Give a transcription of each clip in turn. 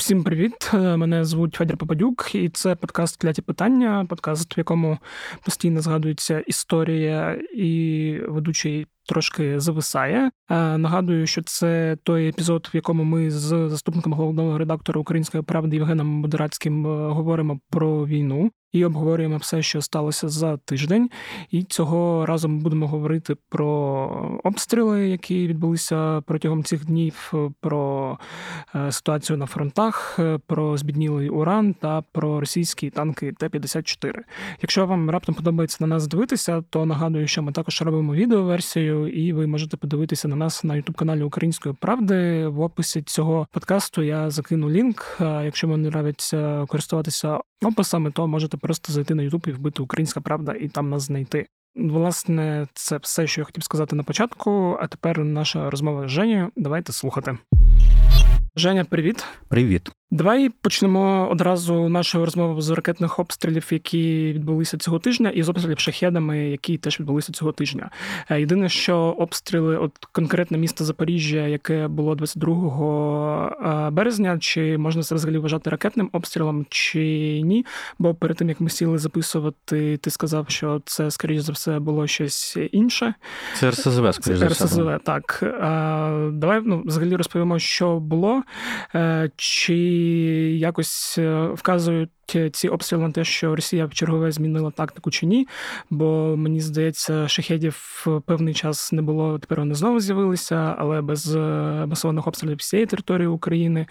Усім привіт! Мене звуть Федір Попадюк, і це подкаст Кляті питання, подкаст, в якому постійно згадується історія і ведучий трошки зависає. Е, нагадую, що це той епізод, в якому ми з заступником головного редактора Української правди Євгеном Модерацьким е, говоримо про війну і обговорюємо все, що сталося за тиждень. І цього разу ми будемо говорити про обстріли, які відбулися протягом цих днів, про е, ситуацію на фронтах, про збіднілий уран та про російські танки Т-54. Якщо вам раптом подобається на нас дивитися, то нагадую, що ми також робимо відеоверсію, і ви можете подивитися на нас на ютуб каналі Української правди. В описі цього подкасту я закину лінк. Якщо вам не нравиться користуватися описами, то можете просто зайти на Ютуб і вбити Українська Правда і там нас знайти. Власне, це все, що я хотів сказати на початку. А тепер наша розмова з Женєю. Давайте слухати. Женя, привіт. Привіт. Давай почнемо одразу нашу розмову з ракетних обстрілів, які відбулися цього тижня, і з обстрілів шахедами, які теж відбулися цього тижня. Е, єдине, що обстріли, от конкретне місто Запоріжжя, яке було 22 е, березня, чи можна це взагалі вважати ракетним обстрілом, чи ні? Бо перед тим як ми сіли записувати, ти сказав, що це скоріш за все було щось інше. Це РСЗВ, скоріш за все. РСЗВ, так. Е, давай ну, взагалі розповімо, що було. Чи якось е, вказують ці обстріли на те, що Росія в чергове змінила тактику чи ні. Бо мені здається, шахедів певний час не було. Тепер вони знову з'явилися, але без е, масованих обстрілів всієї території України.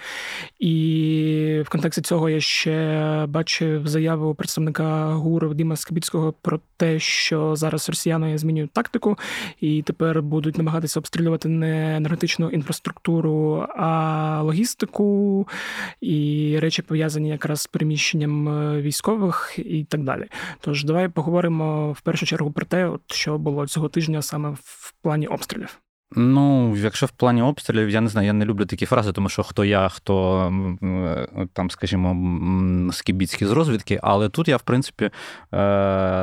І в контексті цього я ще бачив заяву представника ГУР Вадима Скибіцького про те, що зараз росіяни змінюють тактику, і тепер будуть намагатися обстрілювати не енергетичну інфраструктуру, а логістику і речі пов'язані якраз з переміщенням Е, військових і так далі. Тож давай поговоримо в першу чергу про те, от що було цього тижня саме в плані обстрілів. Ну, якщо в плані обстрілів, я не знаю, я не люблю такі фрази, тому що хто я, хто е, там, скажімо, скібіцькі з розвідки, але тут я, в принципі, е,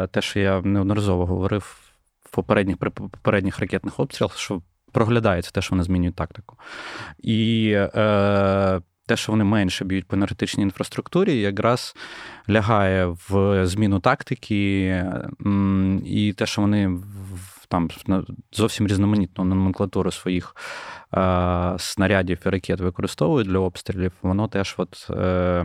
те, що я неодноразово говорив в попередніх при попередніх ракетних обстрілах, що проглядається те, що вони змінюють тактику. І е, те, що вони менше б'ють по енергетичній інфраструктурі, якраз лягає в зміну тактики, і те, що вони там зовсім різноманітну номенклатуру своїх е, снарядів і ракет використовують для обстрілів, воно теж, от, е,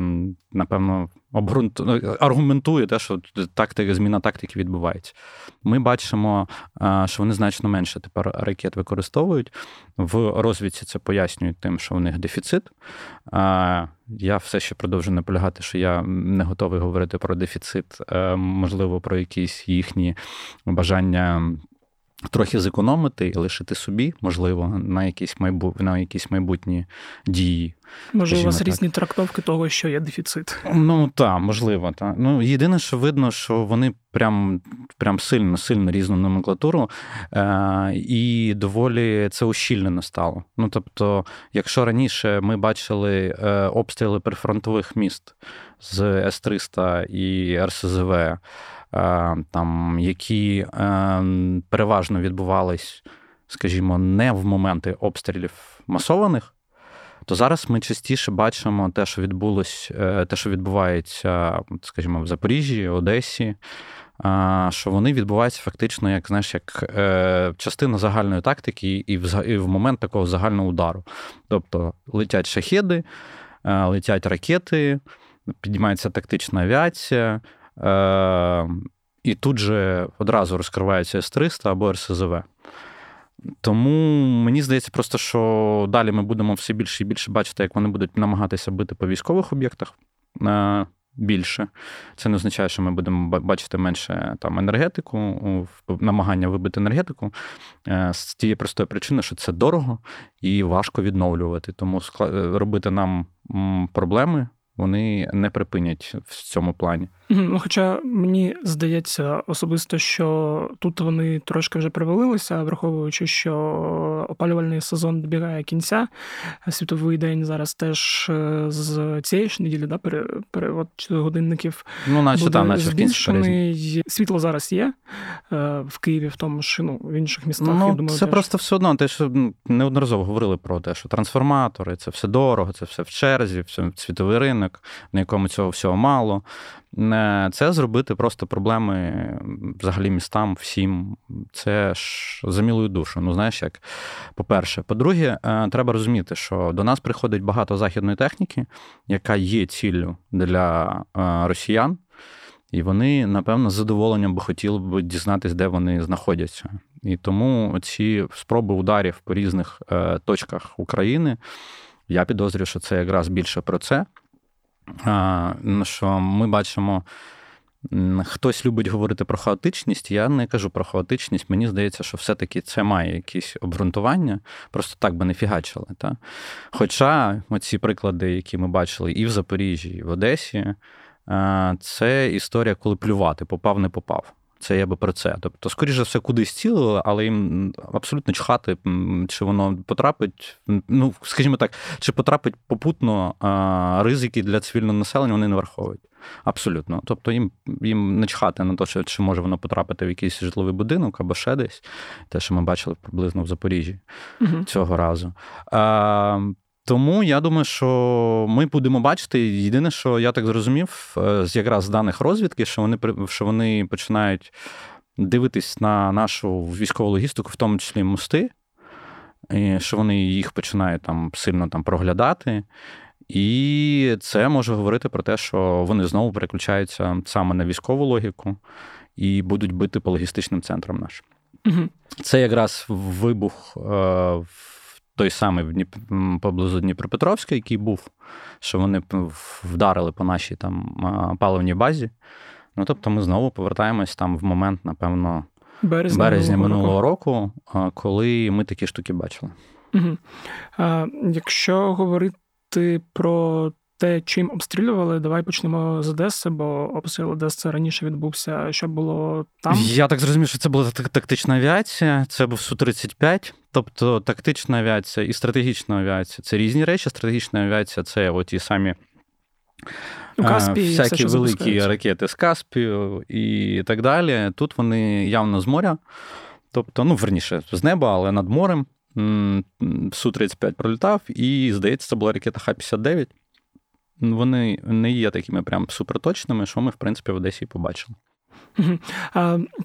напевно, обґрунту... Ну, аргументує те, що тактика, зміна тактики відбувається. Ми бачимо, е, що вони значно менше тепер ракет використовують. В розвідці це пояснюють тим, що у них дефіцит. Е, я все ще продовжую наполягати, що я не готовий говорити про дефіцит, е, можливо, про якісь їхні бажання трохи зекономити і лишити собі, можливо, на якісь майбу... на якісь майбутні дії. Може, у вас так. різні трактовки того, що є дефіцит. Ну так, можливо, так. Ну, єдине, що видно, що вони прям прям сильно, сильно різну номенклатуру, е- і доволі це ущільнено стало. Ну, тобто, якщо раніше ми бачили е- обстріли прифронтових міст з С-300 і РСЗВ. Е, там, які е, переважно відбувались, скажімо, не в моменти обстрілів масованих, то зараз ми частіше бачимо те, що відбулось, е, те, що відбувається, скажімо, в Запоріжжі, Одесі. Що вони відбуваються фактично, як знаєш, як частина загальної тактики і в і в момент такого загального удару. Тобто летять шахеди, летять ракети, піднімається тактична авіація, Е, і тут же одразу розкривається С-300 або РСЗВ. Тому мені здається, просто що далі ми будемо все більше і більше бачити, як вони будуть намагатися бити по військових об'єктах е, більше. Це не означає, що ми будемо бачити менше там енергетику, намагання вибити енергетику е, з тієї простої причини, що це дорого і важко відновлювати. Тому робити нам проблеми вони не припинять в цьому плані. Ну, Хоча мені здається особисто, що тут вони трошки вже привалилися, враховуючи, що опалювальний сезон добігає кінця. Світовий день зараз теж е, з цієї ж неділі, да, перевод годинників ну, наче буде там, наче збільшений. Світло зараз є е, в Києві, в тому ж ну, в інших містах. Ну, я думаю, Це теж. просто все одно, те, що неодноразово говорили про те, що трансформатори це все дорого, це все в черзі, все світовий ринок, на якому цього всього мало. Е, це зробити просто проблеми взагалі містам, всім. Це ж за мілою душу. Ну, знаєш, як по-перше. По-друге, е, треба розуміти, що до нас приходить багато західної техніки, яка є ціллю для е, росіян. І вони, напевно, з задоволенням би хотіли б дізнатися, де вони знаходяться. І тому ці спроби ударів по різних точках України, я підозрюю, що це якраз більше про це. Ну, що ми бачимо, хтось любить говорити про хаотичність. Я не кажу про хаотичність. Мені здається, що все-таки це має якісь обґрунтування, просто так би не фігачили. Та? Хоча ці приклади, які ми бачили і в Запоріжжі, і в Одесі, це історія, коли плювати, попав, не попав. Це я би про це. Тобто, скоріше за все, кудись цілили, але їм абсолютно чхати, чи воно потрапить. Ну, скажімо так, чи потрапить попутно а, ризики для цивільного населення, вони не враховують. Абсолютно. Тобто їм їм не чхати на те, що чи може воно потрапити в якийсь житловий будинок або ще десь, те, що ми бачили приблизно в Запоріжжі угу. цього разу. А, тому я думаю, що ми будемо бачити. Єдине, що я так зрозумів, е, з якраз з даних розвідки, що вони що вони починають дивитись на нашу військову логістику, в тому числі мости, і що вони їх починають там сильно там проглядати. І це може говорити про те, що вони знову переключаються саме на військову логіку і будуть бити по логістичним центрам нашим. Угу. Це якраз вибух е, в той самий в Дніп... поблизу Дніпропетровська, який був, що вони вдарили по нашій там паливній базі. Ну, тобто, ми знову повертаємось там в момент, напевно, березня, березня минулого року, року, коли ми такі штуки бачили. Угу. А, Якщо говорити про те, чим обстрілювали, давай почнемо з Одеси, бо обстріл Одеси раніше відбувся. Що було там? Я так зрозумів, що це була тактична авіація. Це був Су-35. Тобто тактична авіація і стратегічна авіація це різні речі. Стратегічна авіація це оті самі. Ну, Каспій, всякі все, великі ракети з Каспію і так далі. Тут вони явно з моря, тобто, ну, верніше, з неба, але над морем. Су-35 пролітав, і, здається, це була ракета Х-59 вони не є такими прям суперточними, що ми, в принципі, в Одесі побачили.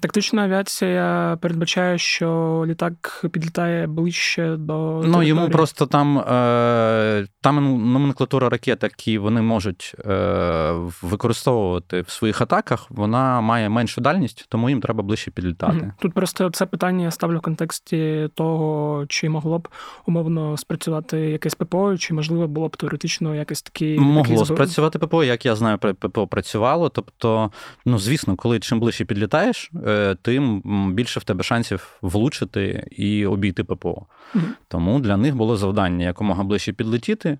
Тактична авіація передбачає, що літак підлітає ближче до. Ну, йому просто там е, там номенклатура ракет, які вони можуть е, використовувати в своїх атаках, вона має меншу дальність, тому їм треба ближче підлітати. Тут просто це питання я ставлю в контексті того, чи могло б умовно спрацювати якесь ППО, чи можливо було б теоретично якось такі. Могло спрацювати ППО, як я знаю, ППО працювало. Тобто, ну звісно, коли чим ближче підлітаєш, е, тим більше в тебе шансів влучити і обійти ППО. Тому для них було завдання якомога ближче підлетіти.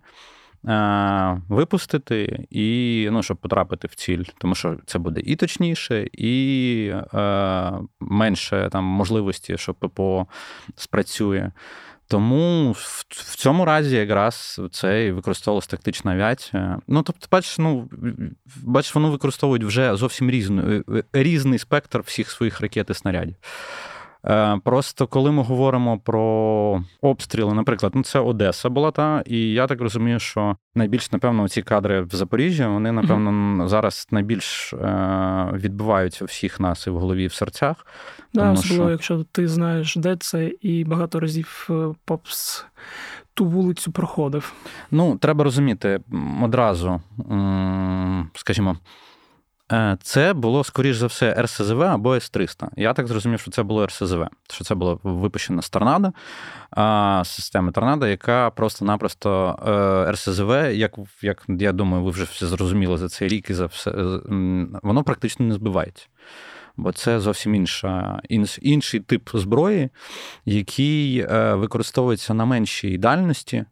Е, випустити і ну, щоб потрапити в ціль, тому що це буде і точніше, і е, менше там можливості, що ППО спрацює. Тому в, цьому разі якраз це і використовувалася тактична авіація. Ну, тобто, бачиш, ну, бачиш, воно використовують вже зовсім різну, е, різний спектр всіх своїх ракет і снарядів. Е, просто коли ми говоримо про обстріли, наприклад, ну це Одеса була та, і я так розумію, що найбільш, напевно, ці кадри в Запоріжжі, вони, напевно, mm-hmm. зараз найбільш е, відбуваються всіх нас і в голові, і в серцях. Да, особливо, що... якщо ти знаєш, де це, і багато разів е, попс. Ту вулицю проходив. Ну, треба розуміти одразу, скажімо, це було, скоріш за все, РСЗВ або С-300. Я так зрозумів, що це було РСЗВ, що це було випущено з торнадо, системи торнадо, яка просто-напросто е, РСЗВ, як як я думаю, ви вже все зрозуміли за цей рік і за все, воно практично не збивається. Бо це зовсім інша, інший тип зброї, який е, використовується на меншій дальності.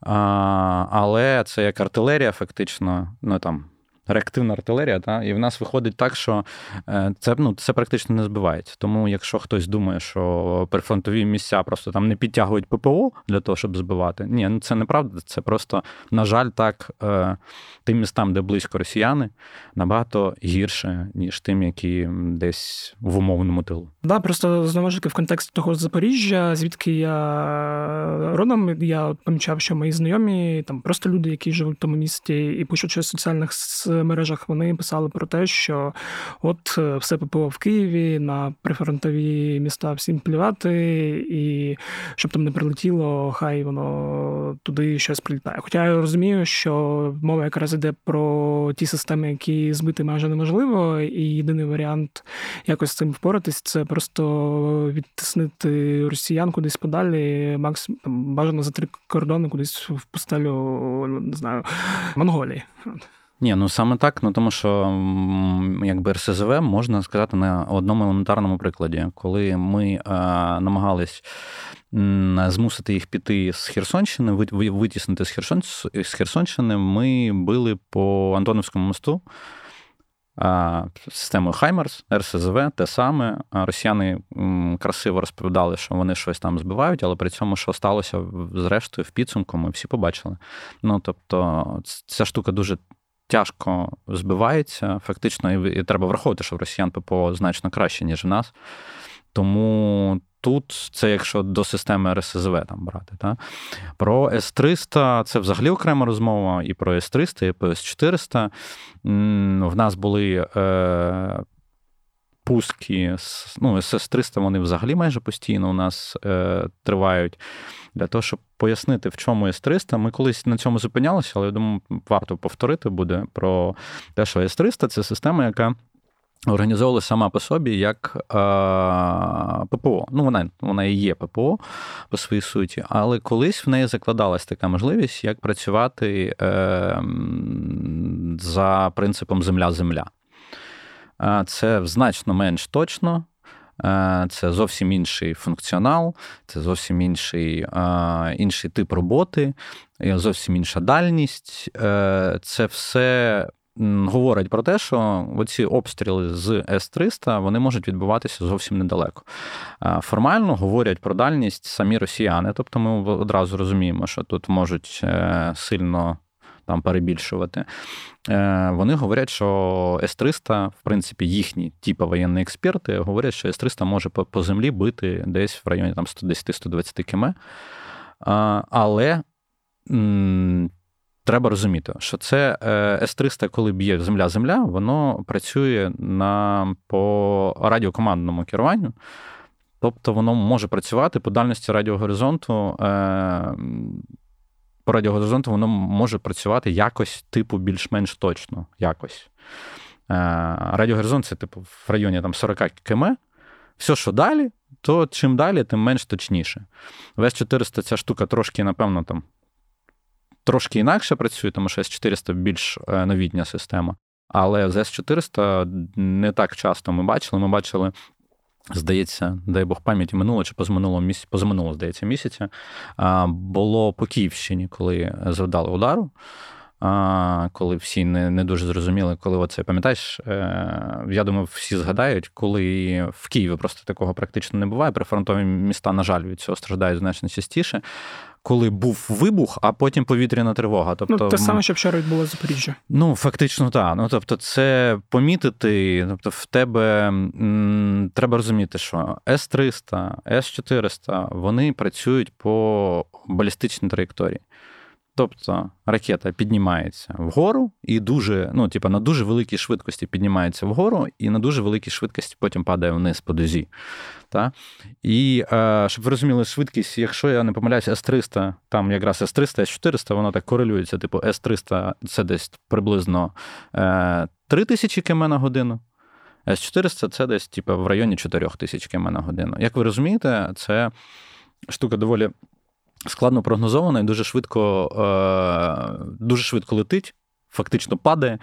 Але це як артилерія, фактично, ну там реактивна артилерія, та, і в нас виходить так, що е, це ну, це практично не збивається. Тому, якщо хтось думає, що прифронтові місця просто там не підтягують ППО для того, щоб збивати, ні, ну це неправда. Це просто, на жаль, так е, тим містам, де близько росіяни, набагато гірше, ніж тим, які десь в умовному тилу. Да, просто знову ж таки в контексті того Запоріжжя, звідки я родом, я помічав, що мої знайомі, там просто люди, які живуть в тому місті, і пишуть через соціальних мережах вони писали про те, що от е, все ППО в Києві на прифронтові міста всім плювати, і щоб там не прилетіло, хай воно туди щось прилітає. Хоча я розумію, що мова якраз іде про ті системи, які збити майже неможливо, і єдиний варіант якось з цим впоратись це просто відтиснити росіян кудись подалі, максимум бажано за три кордони кудись в пустелю, не знаю, Монголії. Ні, ну саме так, ну тому що якби РСЗВ можна сказати на одному елементарному прикладі, коли ми е, намагались змусити їх піти з Херсонщини, витіснити з, Херсон, з Херсонщини, ми били по Антоновському мосту. Системою Хаймерс, РСЗВ, те саме. Росіяни красиво розповідали, що вони щось там збивають, але при цьому, що сталося зрештою в підсумку, ми всі побачили. Ну тобто, ця штука дуже тяжко збивається. Фактично, і треба враховувати, що в росіян ППО значно краще, ніж в нас. Тому тут це якщо до системи РСЗВ там брати. Та? Про С-300 це взагалі окрема розмова, і про С-300, і про С-400. В нас були. Е, Пустки, ну, СС-300 вони взагалі майже постійно у нас е, тривають. Для того, щоб пояснити, в чому С-300, ми колись на цьому зупинялися, але я думаю, варто повторити буде про те, що С-300 це система, яка організовувалася сама по собі як е, ППО. Ну, вона вона і є ППО по своїй суті, але колись в неї закладалась така можливість, як працювати е, за принципом земля-земля. Це значно менш точно, це зовсім інший функціонал, це зовсім інший е, інший тип роботи, зовсім інша дальність. Е, це все. Говорить про те, що оці обстріли з С-300 вони можуть відбуватися зовсім недалеко. Формально говорять про дальність самі росіяни, тобто ми одразу розуміємо, що тут можуть сильно там перебільшувати. Е, вони говорять, що С-300, в принципі, їхні типу воєнні експерти говорять, що С-300 може по землі бити десь в районі 110-120 км. Але треба розуміти, що це е, С-300, коли б'є земля-земля, воно працює на, по радіокомандному керуванню. Тобто воно може працювати по дальності радіогоризонту е, по радіогоризонту воно може працювати якось, типу, більш-менш точно. якось. Е, радіогоризонт це, типу, в районі там, 40 км. Все, що далі, то чим далі, тим менш точніше. В С400 ця штука трошки, напевно, там. Трошки інакше працює, тому що С400 більш е, новітня система. Але з С400 не так часто ми бачили. Ми бачили Здається, дай Бог пам'яті минуло чи позаминуло місяць, позаминуло, здається, місяця. Було по Київщині, коли завдали удару. Коли всі не не дуже зрозуміли, коли оце пам'ятаєш, е, я думаю, всі згадають, коли в Києві просто такого практично не буває. Прифронтові міста, на жаль, від цього страждають значно частіше коли був вибух, а потім повітряна тривога. Тобто, ну, те саме, що вчора було Запоріжжя. Ну, фактично, так. Ну, тобто, це помітити, тобто, в тебе м, треба розуміти, що С-300, С-400 вони працюють по балістичній траєкторії. Тобто ракета піднімається вгору і дуже, ну, типу, на дуже великій швидкості піднімається вгору, і на дуже великій швидкості потім падає вниз по дозі. Та? І е, щоб ви розуміли, швидкість, якщо я не помиляюся, С-300, там якраз С-300, С-400, воно так корелюється. Типу, С-300 це десь приблизно е, 3000 км на годину. С-400 це десь типу, в районі 4000 км на годину. Як ви розумієте, це штука доволі складно прогнозована і дуже швидко, е, дуже швидко летить, фактично падає.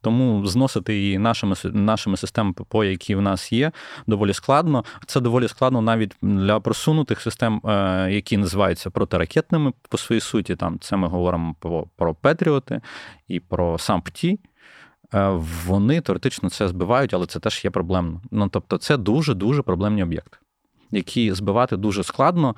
Тому зносити її нашими нашими системами ППО, які в нас є, доволі складно. Це доволі складно навіть для просунутих систем, е, які називаються протиракетними по своїй суті. Там це ми говоримо про, про Петріоти і про SAMP/T. Е, вони теоретично це збивають, але це теж є проблемно. Ну тобто, це дуже дуже проблемні об'єкти, які збивати дуже складно.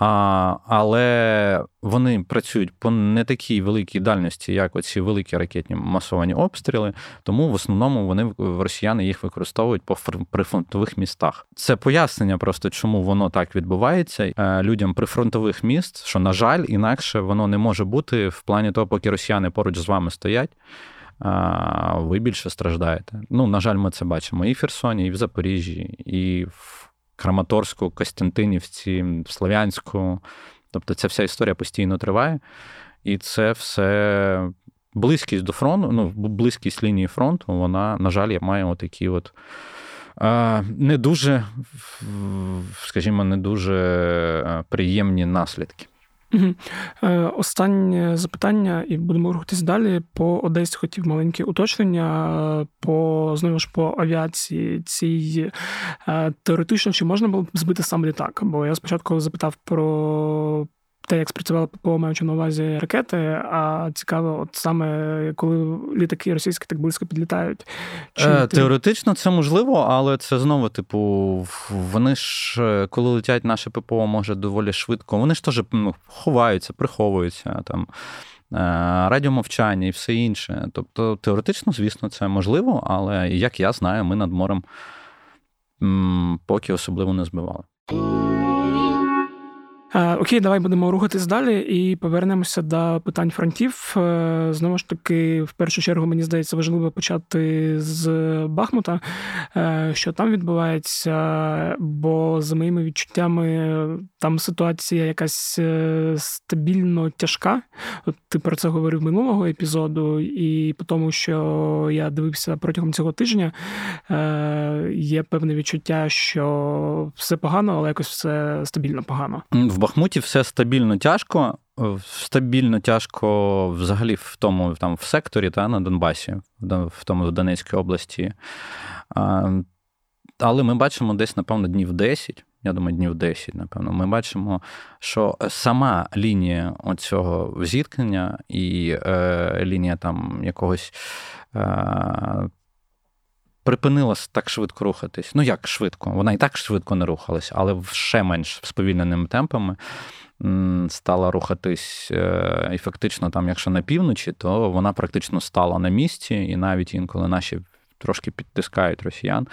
А, Але вони працюють по не такій великій дальності, як оці великі ракетні масовані обстріли. Тому в основному вони росіяни їх використовують по прифронтових містах. Це пояснення, просто чому воно так відбувається е, людям прифронтових міст, що на жаль, інакше воно не може бути в плані того, поки росіяни поруч з вами стоять. Ви більше страждаєте. Ну, на жаль, ми це бачимо і в Херсоні, і в Запоріжжі, і в Краматорську, Костянтинівці, Слов'янську. Тобто ця вся історія постійно триває, і це все близькість до фронту, ну, близькість лінії фронту, вона, на жаль, має отакі от. Не дуже, скажімо, не дуже приємні наслідки. Угу. Останнє запитання, і будемо рухатись далі. По Одесі хотів маленьке уточнення. По знову ж по авіації цій е, теоретично чи можна було збити сам літак? Бо я спочатку запитав про те, як спрацювали ППО, маючи на увазі ракети. А цікаво, от саме коли літаки російські так близько підлітають. Чи е, Теоретично це можливо, але це знову, типу, вони ж, е, коли летять наше ППО, може доволі швидко. Вони ж теж ну, ховаються, приховуються там. Е, радіомовчання і все інше. Тобто, теоретично, звісно, це можливо, але як я знаю, ми над морем поки особливо не збивали. Е, окей, давай будемо рухатись далі і повернемося до питань фронтів. Е, знову ж таки, в першу чергу, мені здається, важливо почати з Бахмута, е, що там відбувається, бо за моїми відчуттями там ситуація якась стабільно тяжка. От Ти про це говорив минулого епізоду, і по тому, що я дивився протягом цього тижня, є певне відчуття, що все погано, але якось все стабільно погано. Бахмуті все стабільно тяжко. Стабільно тяжко взагалі в тому там в секторі та на Донбасі, в тому в Донецькій області. Але ми бачимо десь, напевно, днів 10. Я думаю, днів 10, напевно. Ми бачимо, що сама лінія оцього зіткнення і е, лінія там якогось е, припинилась так швидко рухатись. Ну як швидко? Вона і так швидко не рухалась, але ще менш сповільненими темпами. Стала рухатись е, і фактично, там, якщо на півночі, то вона практично стала на місці, і навіть інколи наші трошки підтискають росіян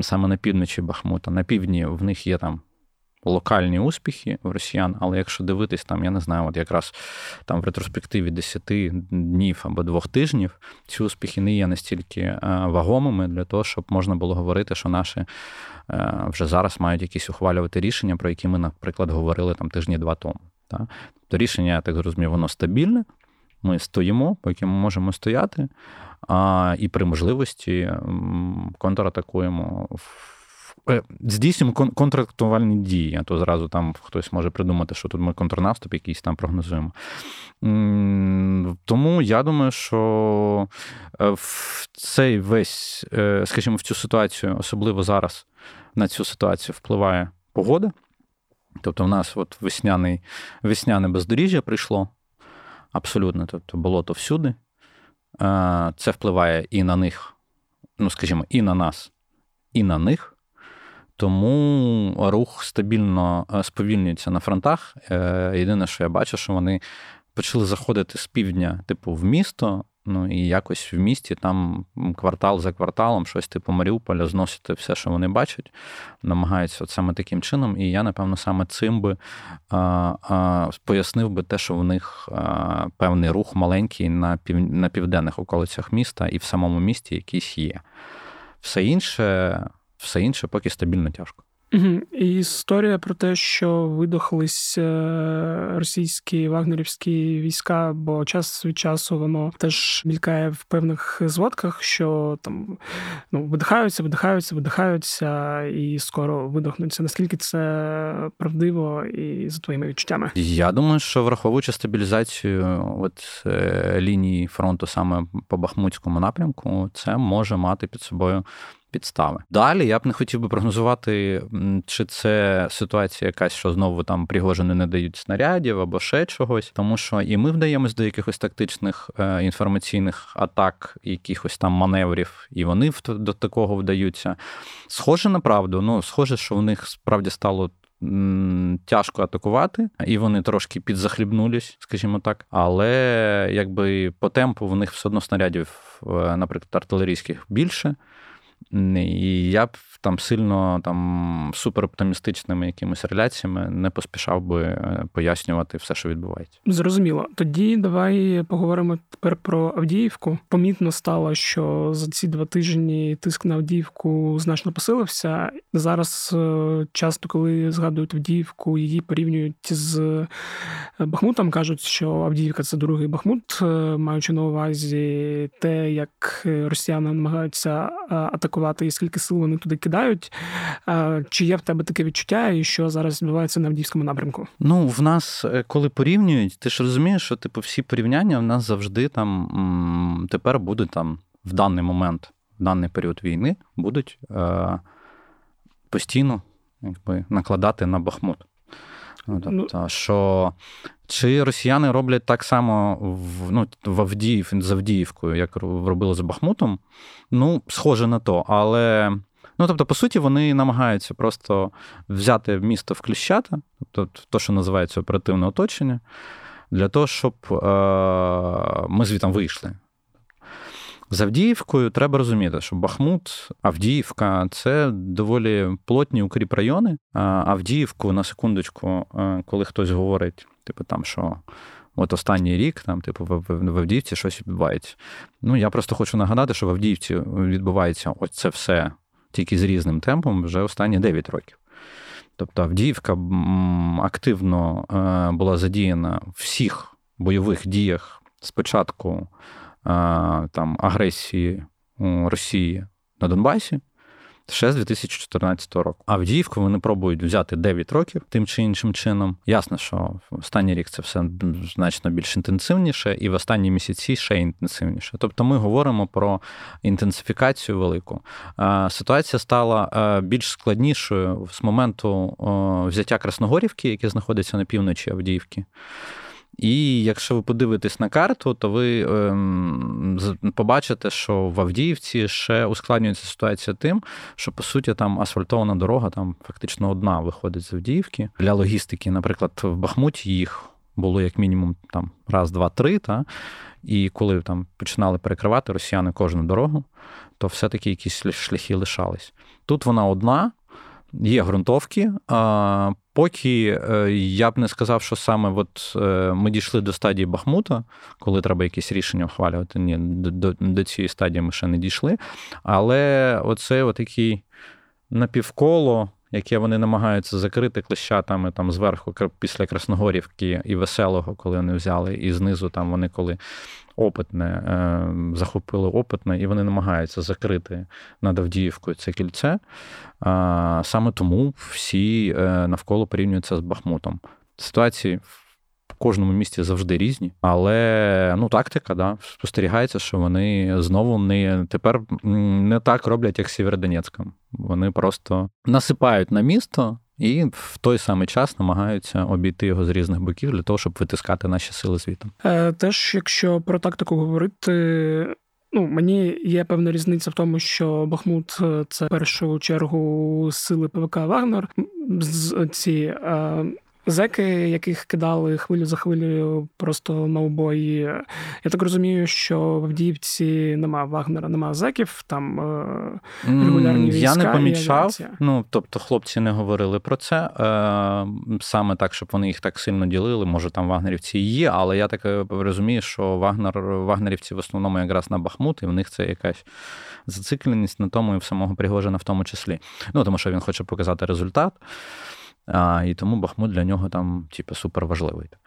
саме на півночі Бахмута. На півдні в них є там локальні успіхи в росіян, але якщо дивитись, там, я не знаю, от якраз там в ретроспективі 10 днів або двох тижнів ці успіхи не є настільки е, вагомими для того, щоб можна було говорити, що наші е, вже зараз мають якісь ухвалювати рішення, про які ми, наприклад, говорили там тижні два тому. Так? Тобто рішення, я так зрозумів, воно стабільне. Ми стоїмо, поки ми можемо стояти, а, і при можливості контратакуємо Е, здійснюємо контрактувальні дії, а то зразу там хтось може придумати, що тут ми контрнаступ якийсь там прогнозуємо. Тому я думаю, що е, в цей весь, е, скажімо, в цю ситуацію, особливо зараз на цю ситуацію впливає погода. Тобто, в нас от весняний, весняне бездоріжжя прийшло абсолютно, тобто болото всюди. Це впливає і на них, ну, скажімо, і на нас, і на них. Тому рух стабільно е, сповільнюється на фронтах. Е, єдине, що я бачу, що вони почали заходити з півдня, типу, в місто. Ну і якось в місті там квартал за кварталом, щось типу Маріуполя, зносити все, що вони бачать, намагаються от саме таким чином. І я, напевно, саме цим би а, а, пояснив би те, що в них а, певний рух маленький на пів, на південних околицях міста і в самому місті якийсь є. Все інше все інше поки стабільно тяжко. Угу. І історія про те, що видохлись е, російські вагнерівські війська, бо час від часу воно теж мількає в певних зводках, що там ну, видихаються, видихаються, видихаються і скоро видохнуться. Наскільки це правдиво і за твоїми відчуттями? Я думаю, що враховуючи стабілізацію от, е, лінії фронту саме по Бахмутському напрямку, це може мати під собою підстави. Далі я б не хотів би прогнозувати, чи це ситуація якась, що знову там Пригожини не дають снарядів або ще чогось, тому що і ми вдаємось до якихось тактичних е, інформаційних атак, якихось там маневрів, і вони до такого вдаються. Схоже на правду, ну схоже, що в них справді стало. Тяжко атакувати, і вони трошки підзахлібнулись, скажімо так. Але якби по темпу в них все одно снарядів, е, наприклад, артилерійських більше. І я б там сильно там супероптимістичними якимись реляціями не поспішав би е, пояснювати все, що відбувається. Зрозуміло. Тоді давай поговоримо тепер про Авдіївку. Помітно стало, що за ці два тижні тиск на Авдіївку значно посилився. Зараз е, часто, коли згадують Авдіївку, її порівнюють з е, Бахмутом. кажуть, що Авдіївка це другий Бахмут, маючи на увазі те, як росіяни намагаються атакувати і скільки сил вони туди кидають. Чи є в тебе таке відчуття, і що зараз відбувається на Авдіївському напрямку? Ну, в нас, е, коли порівнюють, ти ж розумієш, що типу всі порівняння в нас завжди там тепер будуть там в даний момент, в даний період війни, будуть е, постійно якби, накладати на Бахмут. Ну тобто, що чи росіяни роблять так само в ну, в Авдіїв, з Авдіївкою, як робили з Бахмутом? Ну, схоже на то, але Ну, тобто, по суті, вони намагаються просто взяти місто в кліщата, тобто то, що називається оперативне оточення, для того, щоб е- ми звітом вийшли. З Авдіївкою треба розуміти, що Бахмут, Авдіївка це доволі плотні укріп райони. Авдіївку, на секундочку, е, коли хтось говорить, типу, там, що от останній рік, там, типу, в Авдіївці щось відбувається. Ну, я просто хочу нагадати, що в Авдіївці відбувається ось це все тільки з різним темпом вже останні 9 років. Тобто Авдіївка активно е, була задіяна в всіх бойових діях спочатку там, агресії Росії на Донбасі ще з 2014 року. Авдіївку вони пробують взяти 9 років тим чи іншим чином. Ясно, що в останній рік це все значно більш інтенсивніше, і в останні місяці ще інтенсивніше. Тобто ми говоримо про інтенсифікацію велику. Ситуація стала більш складнішою з моменту взяття Красногорівки, яке знаходиться на півночі Авдіївки. І якщо ви подивитесь на карту, то ви ем, побачите, що в Авдіївці ще ускладнюється ситуація тим, що по суті там асфальтована дорога, там фактично одна виходить з Авдіївки. Для логістики, наприклад, в Бахмуті їх було як мінімум там раз, два, три. Та? І коли там починали перекривати росіяни кожну дорогу, то все-таки якісь шляхи лишались. Тут вона одна. Є ґрунтовки, поки е, я б не сказав, що саме от е, ми дійшли до стадії Бахмута, коли треба якісь рішення ухвалювати. Ні, до до цієї стадії ми ще не дійшли. Але оце отакий напівколо, яке вони намагаються закрити клещатами там зверху після Красногорівки і Веселого, коли вони взяли, і знизу там вони коли опитне, е, захопили опитне, і вони намагаються закрити над Авдіївкою це кільце. Саме тому всі е, навколо порівнюються з Бахмутом. Ситуації в кожному місті завжди різні, але ну тактика, да, спостерігається, що вони знову не тепер не так роблять, як Сєвєродонецьком. Вони просто насипають на місто і в той самий час намагаються обійти його з різних боків для того, щоб витискати наші сили звітом. Е, теж, якщо про тактику говорити. Ну, мені є певна різниця в тому, що Бахмут е, це в першу чергу сили ПВК Вагнер. Ці е, зеки, яких кидали хвилю за хвилею просто на обої. Я так розумію, що в Авдіївці нема Вагнера, нема зеків, там е, регулярні війська. Я не помічав. Ну, тобто, хлопці не говорили про це. Е, саме так, щоб вони їх так сильно ділили. Може, там вагнерівці є, але я так е, розумію, що Вагнер, Вагнерівці в основному якраз на Бахмут, і в них це якась зацикленість на тому і в самого Пригожина в тому числі. Ну, тому що він хоче показати результат. А, І тому Бахмут для нього там, типу, супер важливий. Е,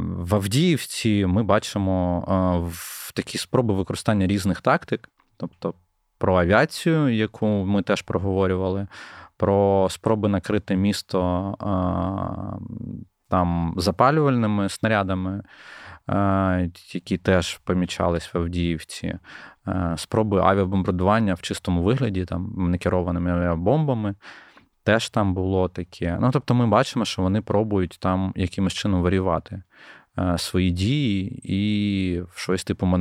в Авдіївці ми бачимо е, в такі спроби використання різних тактик, тобто про авіацію, яку ми теж проговорювали, про спроби накрити місто е, там запалювальними снарядами, які теж помічались в Авдіївці, спроби авіабомбардування в чистому вигляді, там некерованими авіабомбами теж там було таке. Ну, тобто, ми бачимо, що вони пробують там якимось чином варювати е, свої дії і щось типу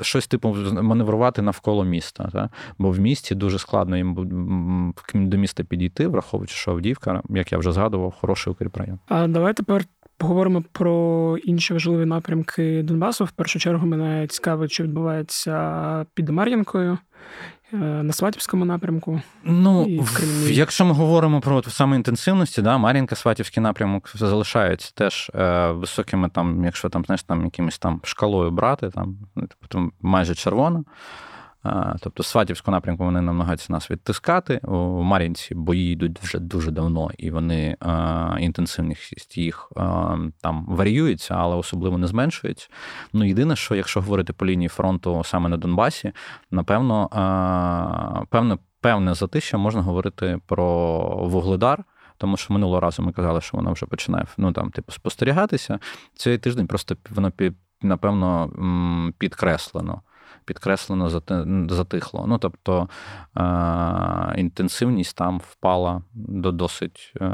щось типу маневрувати навколо міста. Та? Бо в місті дуже складно їм до міста підійти, враховуючи, що Авдіївка, як я вже згадував, хороший укріпрайон. А давай тепер. Поговоримо про інші важливі напрямки Донбасу. В першу чергу мене цікавить, що відбувається під Мар'янкою. Е, на Сватівському напрямку. Ну, і в якщо ми говоримо про саме інтенсивності, да, Мар'їнка, Сватівський напрямок залишаються теж е, високими, там, якщо там, знаєш, там якимось там шкалою брати, там, ну, тобто майже червона. Тобто, Сватівську напрямку вони намагаються нас відтискати. У Мар'їнці бої йдуть вже дуже давно, і вони інтенсивність їх там варіюється, але особливо не зменшується. Ну, єдине, що якщо говорити по лінії фронту саме на Донбасі, напевно, певне, певне затища можна говорити про Вугледар. Тому що минулого разу ми казали, що вона вже починає ну, там, типу, спостерігатися. Цей тиждень просто воно напевно підкреслено підкреслено затихло. Ну, тобто інтенсивність там впала до досить е,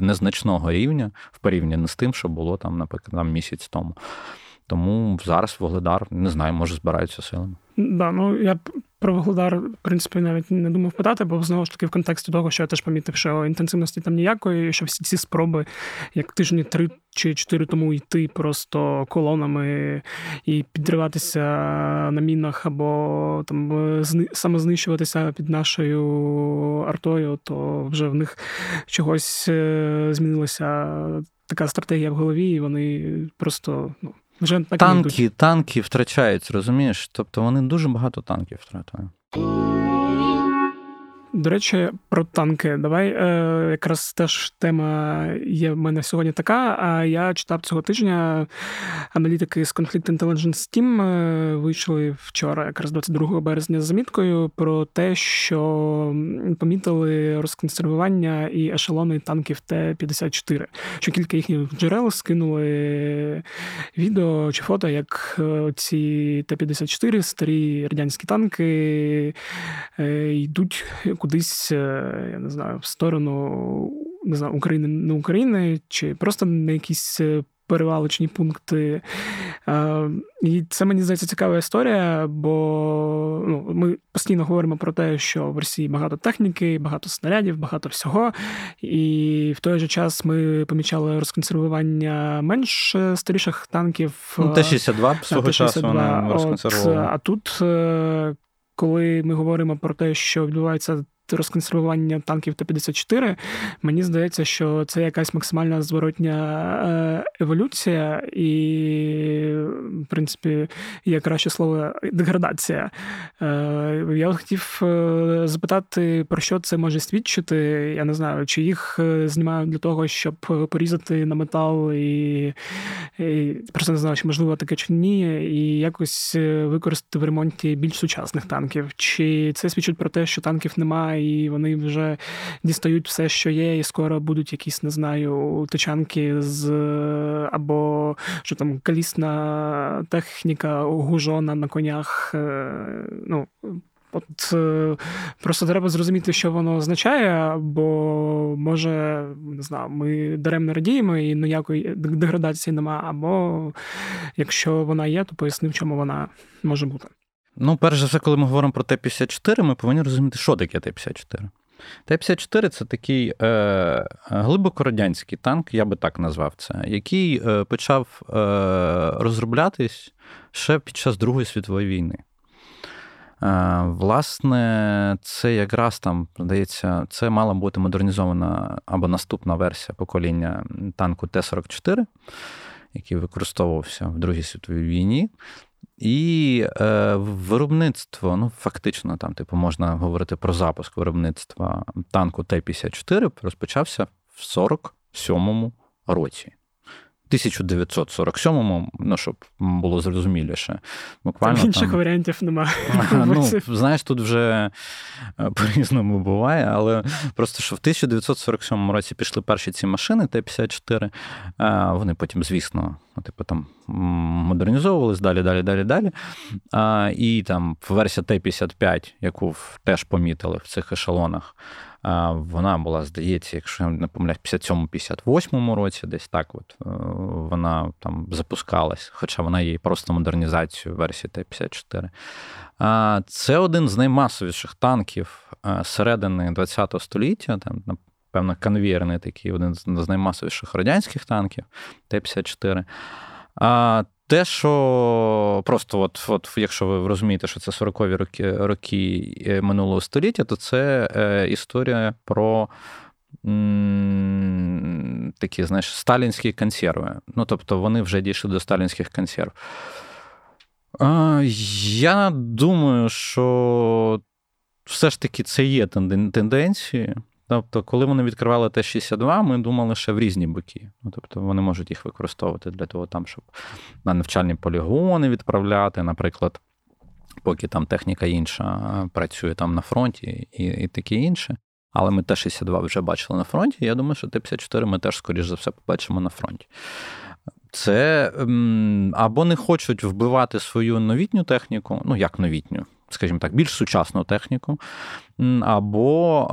незначного рівня в порівнянні з тим, що було там, наприклад, місяць тому. Тому зараз Вогледар не знаю, може збираються силами. Да, ну я про Вугледар, в принципі, навіть не думав питати, бо знову ж таки в контексті того, що я теж помітив, що інтенсивності там ніякої, що всі ці спроби, як тижні три чи чотири тому йти просто колонами і підриватися на мінах, або там самознищуватися під нашою артою, то вже в них чогось е, змінилася така стратегія в голові, і вони просто ну. Вже так танки, танки втрачають, розумієш? Тобто вони дуже багато танків втратили. До речі, про танки. Давай е, якраз теж тема є в мене сьогодні така. А я читав цього тижня аналітики з Conflict Intelligence Team е, вийшли вчора, якраз 22 березня, з заміткою про те, що помітили розконсервування і ешелони танків Т-54. Що кілька їхніх джерел скинули відео чи фото, як е, ці Т-54, старі радянські танки е, йдуть кудись, е, я не знаю, в сторону не знаю, України не України, чи просто на якісь е, перевалочні пункти. Е, і це мені здається цікава історія, бо ну, ми постійно говоримо про те, що в Росії багато техніки, багато снарядів, багато всього. І в той же час ми помічали розконсервування менш старіших танків. Ну, Т-62 свого часу вони розконсервували. А тут, коли ми говоримо про те, що відбувається розконсервування танків Т-54, мені здається, що це якась максимальна зворотня е, еволюція, і, в принципі, є краще слово деградація. Е, я хотів е, запитати, про що це може свідчити. Я не знаю, чи їх знімають для того, щоб порізати на метал, і, і просто не знаю, чи можливо таке чи ні, і якось використати в ремонті більш сучасних танків. Чи це свідчить про те, що танків немає? І вони вже дістають все, що є, і скоро будуть якісь, не знаю, тичанки з або що там калісна техніка гужона на конях. Е, ну, От е, просто треба зрозуміти, що воно означає, бо може не знаю, ми даремно радіємо і ніякої деградації нема, або якщо вона є, то поясни, в чому вона може бути. Ну, перш за все, коли ми говоримо про Т-54, ми повинні розуміти, що таке Т-54. Т-54 це такий е, глибокорадянський танк, я би так назвав це, який е, почав е, розроблятись ще під час Другої світової війни. Е, власне, це якраз там, здається, це мала бути модернізована або наступна версія покоління танку Т-44, який використовувався в Другій світовій війні. І е, виробництво, ну фактично, там, типу, можна говорити про запуск виробництва танку Т-54 розпочався в 47-му році. 1947-му, ну, щоб було зрозуміліше. Буквально Інших там... варіантів немає. Ну, Знаєш, тут вже е, по-різному буває, але просто що в 1947 році пішли перші ці машини Т-54, вони потім, звісно, ну, типу, там модернізовувались далі, далі, далі, далі. І там версія Т-55, яку теж помітили в цих ешелонах. Вона була, здається, якщо я не помиляюсь, 57-58 році, десь так от е, вона там запускалась, хоча вона є просто модернізацією версії Т-54. Це один з наймасовіших танків е, середини ХХ століття. Там, напевно, конвейерний такий, один з наймасовіших радянських танків Т-54. Те, що просто, от, от, якщо ви розумієте, що це 40-ві роки роки е, минулого століття, то це е, історія про м, такі, знаєш, сталінські консерви. Ну, тобто, вони вже дійшли до сталінських консерв. А, Я думаю, що все ж таки це є тенденції. Тобто, коли вони відкривали Т-62, ми думали ще в різні боки. Ну, Тобто вони можуть їх використовувати для того, там, щоб на навчальні полігони відправляти, наприклад, поки там техніка інша працює там на фронті і і таке інше. Але ми Т-62 вже бачили на фронті. Я думаю, що Т-54 ми теж, скоріш за все, побачимо на фронті. Це або не хочуть вбивати свою новітню техніку, ну як новітню, скажімо так, більш сучасну техніку, або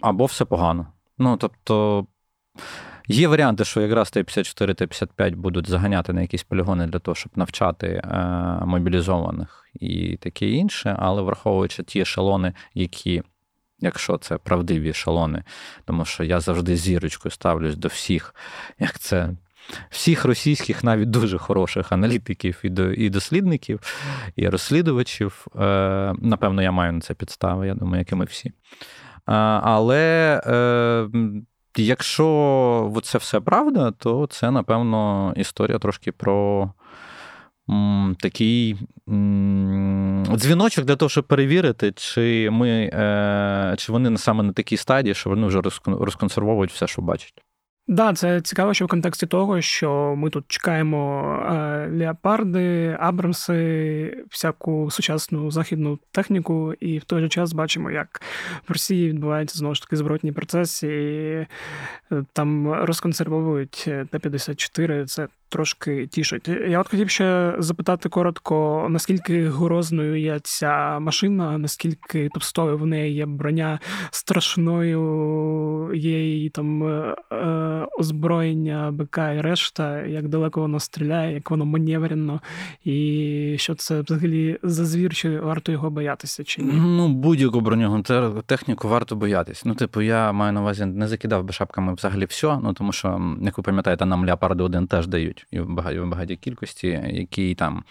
або все погано. Ну, тобто. Є варіанти, що якраз Т-54, Т-55 будуть заганяти на якісь полігони для того, щоб навчати е, мобілізованих і таке інше, але враховуючи ті ешелони, які, якщо це правдиві ешелони, тому що я завжди зірочкою ставлюсь до всіх, як це всіх російських, навіть дуже хороших аналітиків і дослідників, і розслідувачів. Е, напевно, я маю на це підстави, я думаю, як і ми всі. Е, але е, якщо це все правда, то це, напевно, історія трошки про. Такий дзвіночок для того, щоб перевірити, чи ми, чи вони саме на такій стадії, що вони вже розконсервовують все, що бачать. Да, це цікаво, що в контексті того, що ми тут чекаємо е, леопарди, абрамси, всяку сучасну західну техніку, і в той же час бачимо, як в Росії відбуваються знову ж таки збротні процеси, і е, там розконсервовують Т-54. Це трошки тішить. Я от хотів ще запитати коротко, наскільки грозною є ця машина, наскільки товстою в неї є броня страшною, є її там е, е, озброєння, БК і решта, як далеко воно стріляє, як воно маневренно, і що це взагалі за звір, чи варто його боятися чи ні? Ну, будь-яку броньову техніку варто боятися. Ну, типу, я маю на увазі, не закидав би шапками взагалі все, ну тому що, як ви пам'ятаєте, нам Леопарди 1 теж дають і в багатій, багатій кількості, який там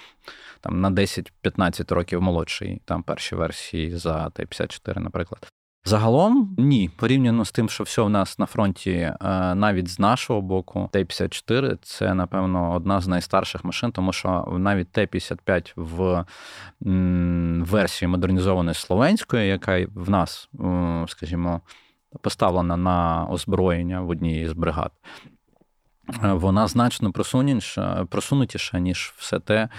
там на 10-15 років молодший, там перші версії за Т-54, наприклад. Загалом ні, порівняно з тим, що все в нас на фронті, е, навіть з нашого боку, Т-54 це, напевно, одна з найстарших машин, тому що навіть Т-55 в версії модернізованої словенської, яка в нас, скажімо, поставлена на озброєння в одній з бригад, вона значно просунутіша, просунутіша, ніж все те,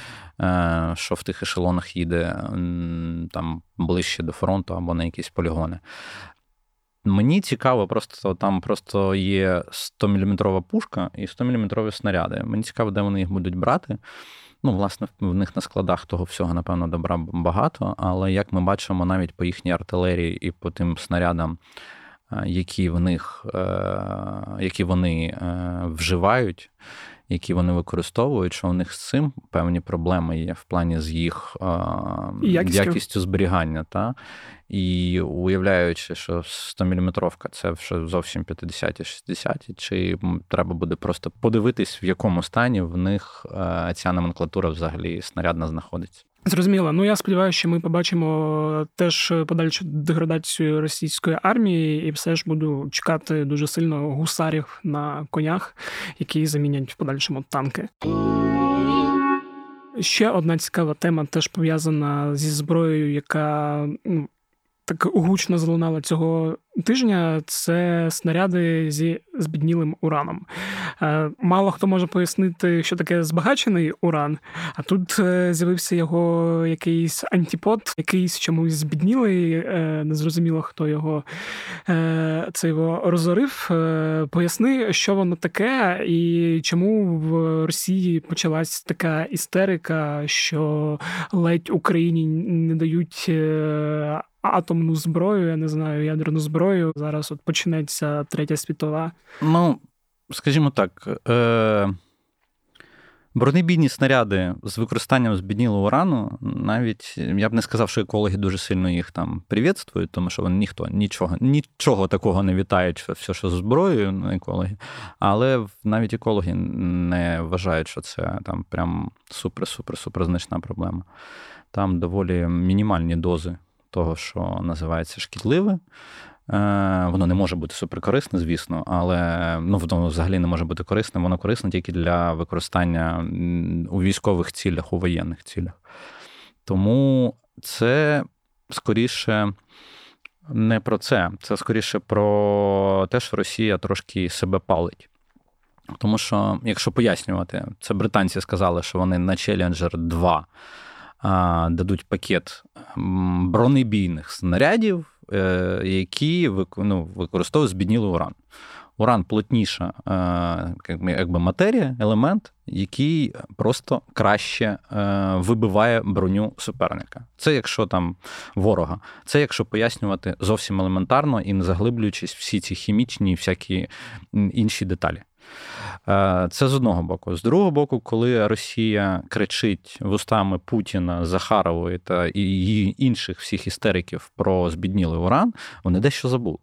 е, що в тих ешелонах їде там ближче до фронту або на якісь полігони. Мені цікаво, просто там просто є 100-мм пушка і 100-мм снаряди. Мені цікаво, де вони їх будуть брати. Ну, власне, в них на складах того всього, напевно, добра багато, але як ми бачимо навіть по їхній артилерії і по тим снарядам які в них, е, які вони е, вживають, які вони використовують, що у них з цим певні проблеми є в плані з їх якістю. якістю зберігання. Та? І уявляючи, що 100-мм це вже зовсім 50-60, чи треба буде просто подивитись, в якому стані в них е, ця номенклатура взагалі снарядна знаходиться. Зрозуміло. Ну я сподіваюся, що ми побачимо теж подальшу деградацію російської армії, і все ж буду чекати дуже сильно гусарів на конях, які замінять в подальшому танки. Ще одна цікава тема теж пов'язана зі зброєю, яка ну, так гучно залунала цього тижня, це снаряди зі збіднілим ураном. Е, мало хто може пояснити, що таке збагачений уран, а тут е, з'явився його якийсь антипод, якийсь чомусь збіднілий, е, незрозуміло, хто його це його розорив. Поясни, що воно таке, і чому в Росії почалась така істерика, що ледь Україні не дають атомну зброю, я не знаю, ядерну зброю. Зараз от почнеться третя світова. Ну, скажімо так. Е... Бронебійні снаряди з використанням збіднілого урану, навіть я б не сказав, що екологи дуже сильно їх там привітствують, тому що вони ніхто нічого нічого такого не вітають, все, що з зброєю на екологи. Але навіть екологи не вважають, що це там прям супер-супер-супер значна проблема. Там доволі мінімальні дози того, що називається шкідливе. Е, воно не може бути суперкорисне, звісно, але ну, воно взагалі не може бути корисне, воно корисне тільки для використання у військових цілях, у воєнних цілях. Тому це скоріше не про це. Це скоріше про те, що Росія трошки себе палить. Тому що, якщо пояснювати, це британці сказали, що вони на Challenger 2 дадуть пакет бронебійних снарядів, е, які ну, використовують збіднілий уран. Уран плотніша е, якби матерія, елемент, який просто краще е, вибиває броню суперника. Це якщо там ворога, це якщо пояснювати зовсім елементарно і не заглиблюючись всі ці хімічні і всякі інші деталі. Е, це з одного боку. З другого боку, коли Росія кричить вустами Путіна, Захарової та і інших всіх істериків про збіднілий уран, вони дещо забули.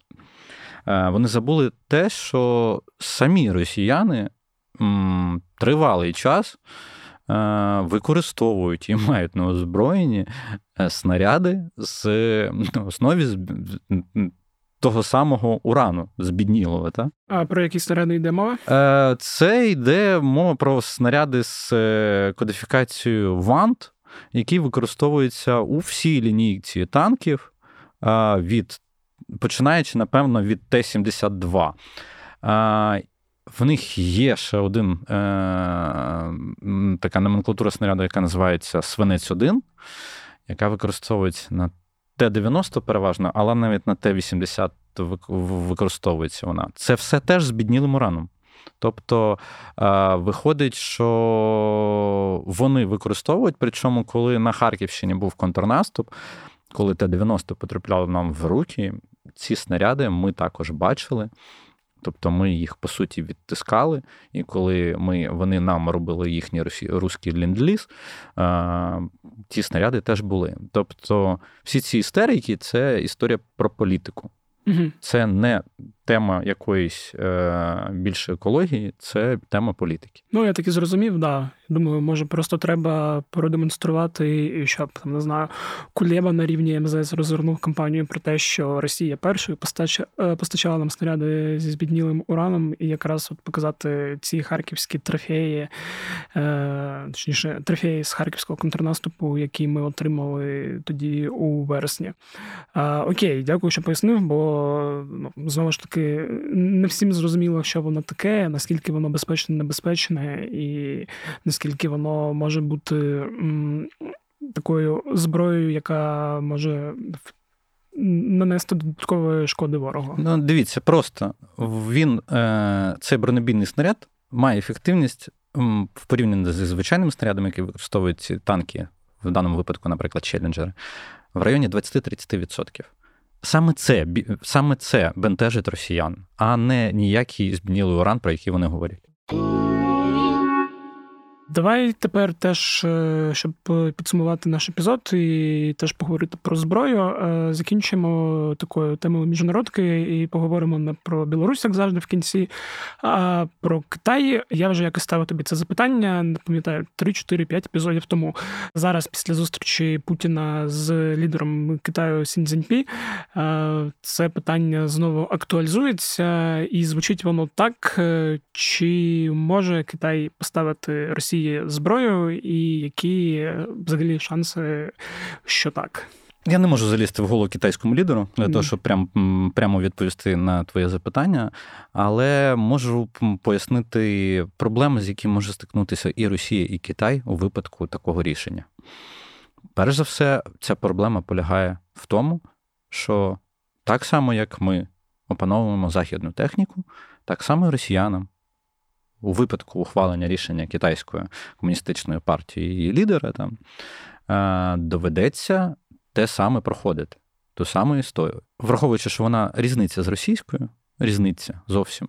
Е, вони забули те, що самі росіяни тривалий час. Е, використовують і мають на озброєнні снаряди з на основі того самого урану збіднілого. Та? А про які снаряди йде мова? Е, це йде мова про снаряди з е, кодифікацією ВАНТ, які використовуються у всій лінійці танків, від, починаючи, напевно, від Т-72. В них є ще один е, така номенклатура снаряду, яка називається Свинець 1, яка використовується на Т-90 переважно, але навіть на Т-80 використовується вона. Це все теж з біднілим ураном. Тобто виходить, що вони використовують, причому, коли на Харківщині був контрнаступ, коли Т-90 потрапляли нам в руки, ці снаряди ми також бачили. Тобто ми їх по суті відтискали, і коли ми, вони нам робили їхній русський ленд-ліз, ті снаряди теж були. Тобто, всі ці істерики це історія про політику. Це не тема якоїсь е, більше екології, це тема політики. Ну я так і зрозумів, да. Думаю, може, просто треба продемонструвати, щоб там не знаю, Кулєба на рівні МЗС розвернув кампанію про те, що Росія першою е, постачала нам снаряди зі збіднілим ураном, і якраз от показати ці харківські трофеї, е, точніше, трофеї з харківського контрнаступу, які ми отримали тоді у вересні. Е, окей, дякую, що пояснив, бо ну, знову ж таки не всім зрозуміло, що воно таке, наскільки воно безпечне, небезпечне і наскільки воно може бути м, такою зброєю, яка може нанести додаткової шкоди ворогу. Ну, дивіться, просто він е, цей бронебійний снаряд має ефективність в порівнянні зі звичайними снарядами, які використовують ці танки, в даному випадку, наприклад, Челленджери, в районі 20-30%. Саме це саме це бентежить росіян, а не ніякий збнілий уран, про який вони говорять. Давай тепер теж, е, щоб підсумувати наш епізод і теж поговорити про зброю. Е, закінчимо такою темою міжнародки і поговоримо не про Білорусь, як завжди, в кінці, а про Китай. Я вже якось ставив тобі це запитання, не пам'ятаю, 3-4-5 епізодів тому. Зараз, після зустрічі Путіна з лідером Китаю Сіньцзіньпі, е, це питання знову актуалізується, і звучить воно так: чи може Китай поставити Росію? Росії зброю, і які взагалі шанси, що так. Я не можу залізти в голову китайському лідеру для того, щоб прям, прямо відповісти на твоє запитання, але можу пояснити проблеми, з якими може стикнутися і Росія, і Китай у випадку такого рішення. Перш за все, ця проблема полягає в тому, що так само, як ми опановуємо західну техніку, так само і росіянам у випадку ухвалення рішення китайської комуністичної партії її лідера, там е, доведеться те саме проходити, ту саму історію. Враховуючи, що вона різниця з російською, різниця зовсім.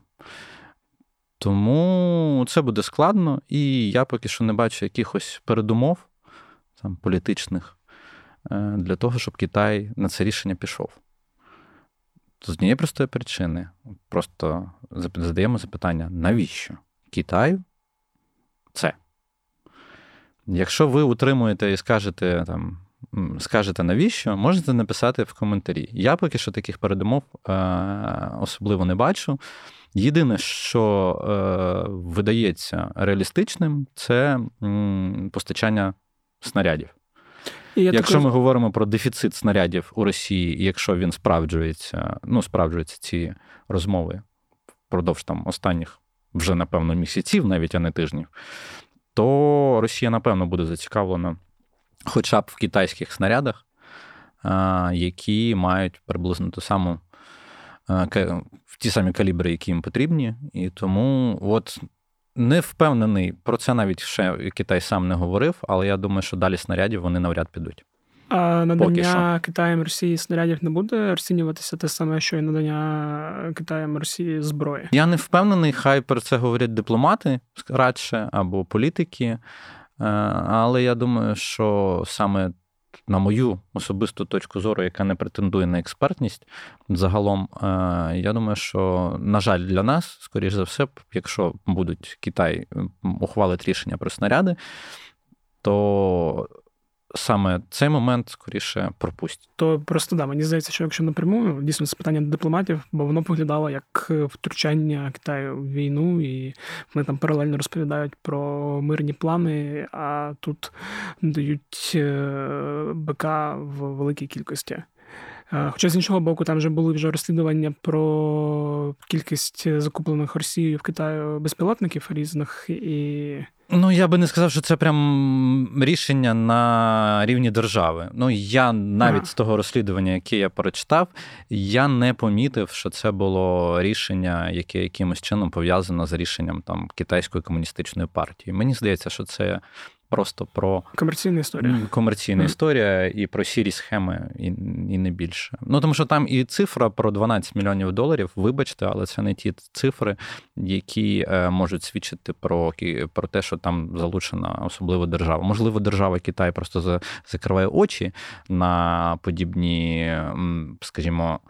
Тому це буде складно, і я поки що не бачу якихось передумов там, політичних е, для того, щоб Китай на це рішення пішов. З однієї простої причини. Просто задаємо запитання, навіщо? Китаю це. Якщо ви утримуєте і скажете там, скажете навіщо, можете написати в коментарі. Я поки що таких передумов е, особливо не бачу. Єдине, що е, видається реалістичним, це постачання снарядів. І Якщо також... ми говоримо про дефіцит снарядів у Росії, і якщо він справджується, ну, справджуються ці розмови впродовж там останніх вже, напевно, місяців, навіть а не тижнів, то Росія, напевно, буде зацікавлена хоча б в китайських снарядах, які мають приблизно ту саму ті самі калібри, які їм потрібні. І тому от не впевнений, про це навіть ще Китай сам не говорив, але я думаю, що далі снарядів вони навряд підуть. А надання Китаєм Росії снарядів не буде розцінюватися те саме, що і надання Китаєм Росії зброї. Я не впевнений, хай про це говорять дипломати радше або політики. Е, але я думаю, що саме на мою особисту точку зору, яка не претендує на експертність, загалом, е, я думаю, що, на жаль, для нас, скоріш за все, якщо будуть Китай ухвалить рішення про снаряди, то саме цей момент скоріше пропустять. То просто да, мені здається, що якщо напряму дійсно це питання до дипломатів, бо воно виглядало як втручання Китаю в війну, і вони там паралельно розповідають про мирні плани, а тут дають е, БК в великій кількості. Е, хоча з іншого боку, там вже були вже розслідування про кількість закуплених Росією в Китаю безпілотників різних і. Ну, я би не сказав, що це прям рішення на рівні держави. Ну, я навіть з того розслідування, яке я прочитав, я не помітив, що це було рішення, яке якимось чином пов'язано з рішенням там китайської комуністичної партії. Мені здається, що це просто про комерційна історія. Комерційна mm. історія і про сірі схеми, і і не більше. Ну тому що там і цифра про 12 мільйонів доларів, вибачте, але це не ті цифри, які е, можуть свідчити про про те, що там залучена особливо держава. Можливо, держава Китай просто закриває очі на подібні, скажімо,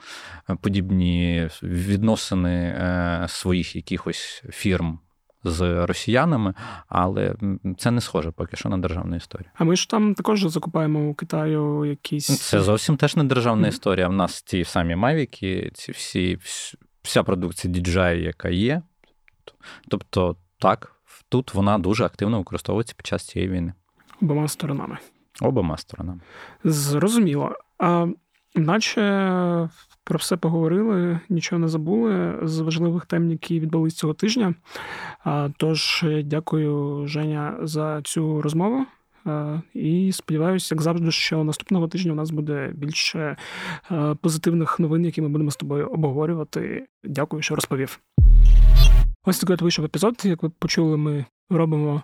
подібні відносини е, своїх якихось фірм з росіянами, але це не схоже поки що на державну історію. А ми ж там також закупаємо у Китаю якісь. Це зовсім теж не державна mm-hmm. історія. В нас ті самі Мавіки, ці всі, вся продукція DJI, яка є. Тобто, так, тут вона дуже активно використовується під час цієї війни. Обома сторонами. Обома сторонами. Зрозуміло. А наче про все поговорили, нічого не забули з важливих тем, які відбулись цього тижня. Тож, дякую, Женя, за цю розмову. І сподіваюся, як завжди, що наступного тижня у нас буде більше позитивних новин, які ми будемо з тобою обговорювати. Дякую, що розповів. Ось такий от вийшов епізод. Як ви почули, ми робимо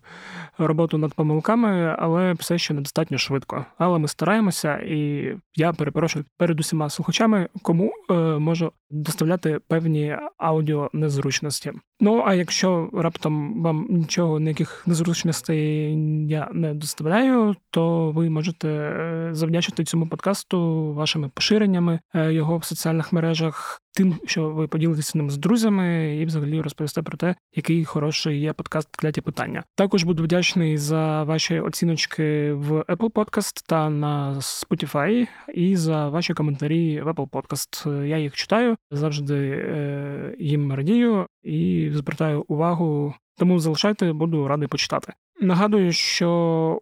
роботу над помилками, але все ще недостатньо швидко. Але ми стараємося, і я перепрошую перед усіма слухачами, кому е, можу доставляти певні аудіо незручності. Ну а якщо раптом вам нічого ніяких незручностей я не доставляю, то ви можете е, завдячити цьому подкасту вашими поширеннями е, його в соціальних мережах, тим, що ви поділитеся ним з друзями, і взагалі розповісте про те, який хороший є подкаст кляті питання. Також буду вдячний за ваші оціночки в Apple Podcast та на Spotify, і за ваші коментарі в Apple Podcast. Я їх читаю, завжди е, їм радію і звертаю увагу. Тому залишайте, буду радий почитати. Нагадую, що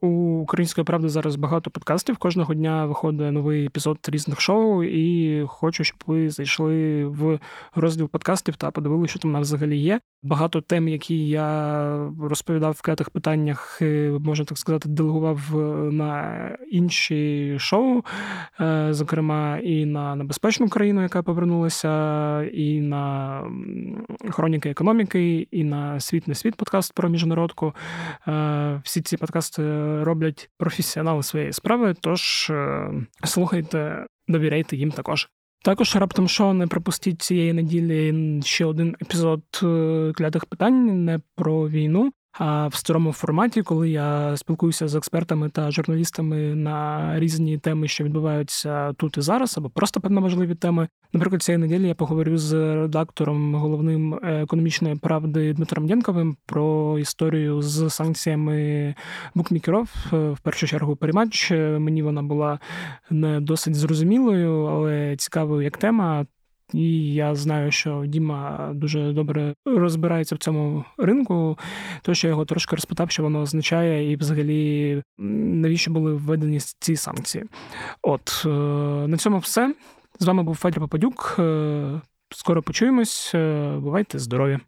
у Української правди зараз багато подкастів. Кожного дня виходить новий епізод різних шоу, і хочу, щоб ви зайшли в розділ подкастів та подивилися, що там взагалі є. Багато тем, які я розповідав в клятих питаннях, е, можна так сказати, делегував е, на інші шоу, е, зокрема, і на небезпечну країну, яка повернулася, і на хроніки економіки, і на світ не світ подкаст про міжнародку. Всі ці подкасти роблять професіонали своєї справи, тож слухайте, довіряйте їм також. Також раптом що не пропустіть цієї неділі ще один епізод клятих питань не про війну, в старому форматі, коли я спілкуюся з експертами та журналістами на різні теми, що відбуваються тут і зараз, або просто певно важливі теми. Наприклад, цієї неділі я поговорю з редактором головним економічної правди Дмитром Дєнковим про історію з санкціями букмікерів. В першу чергу перемач. Мені вона була не досить зрозумілою, але цікавою як тема. І я знаю, що Діма дуже добре розбирається в цьому ринку, то що я його трошки розпитав, що воно означає, і взагалі навіщо були введені ці санкції. От е, на цьому все. З вами був Федір Попадюк. Е, скоро почуємось. Е, бувайте здорові!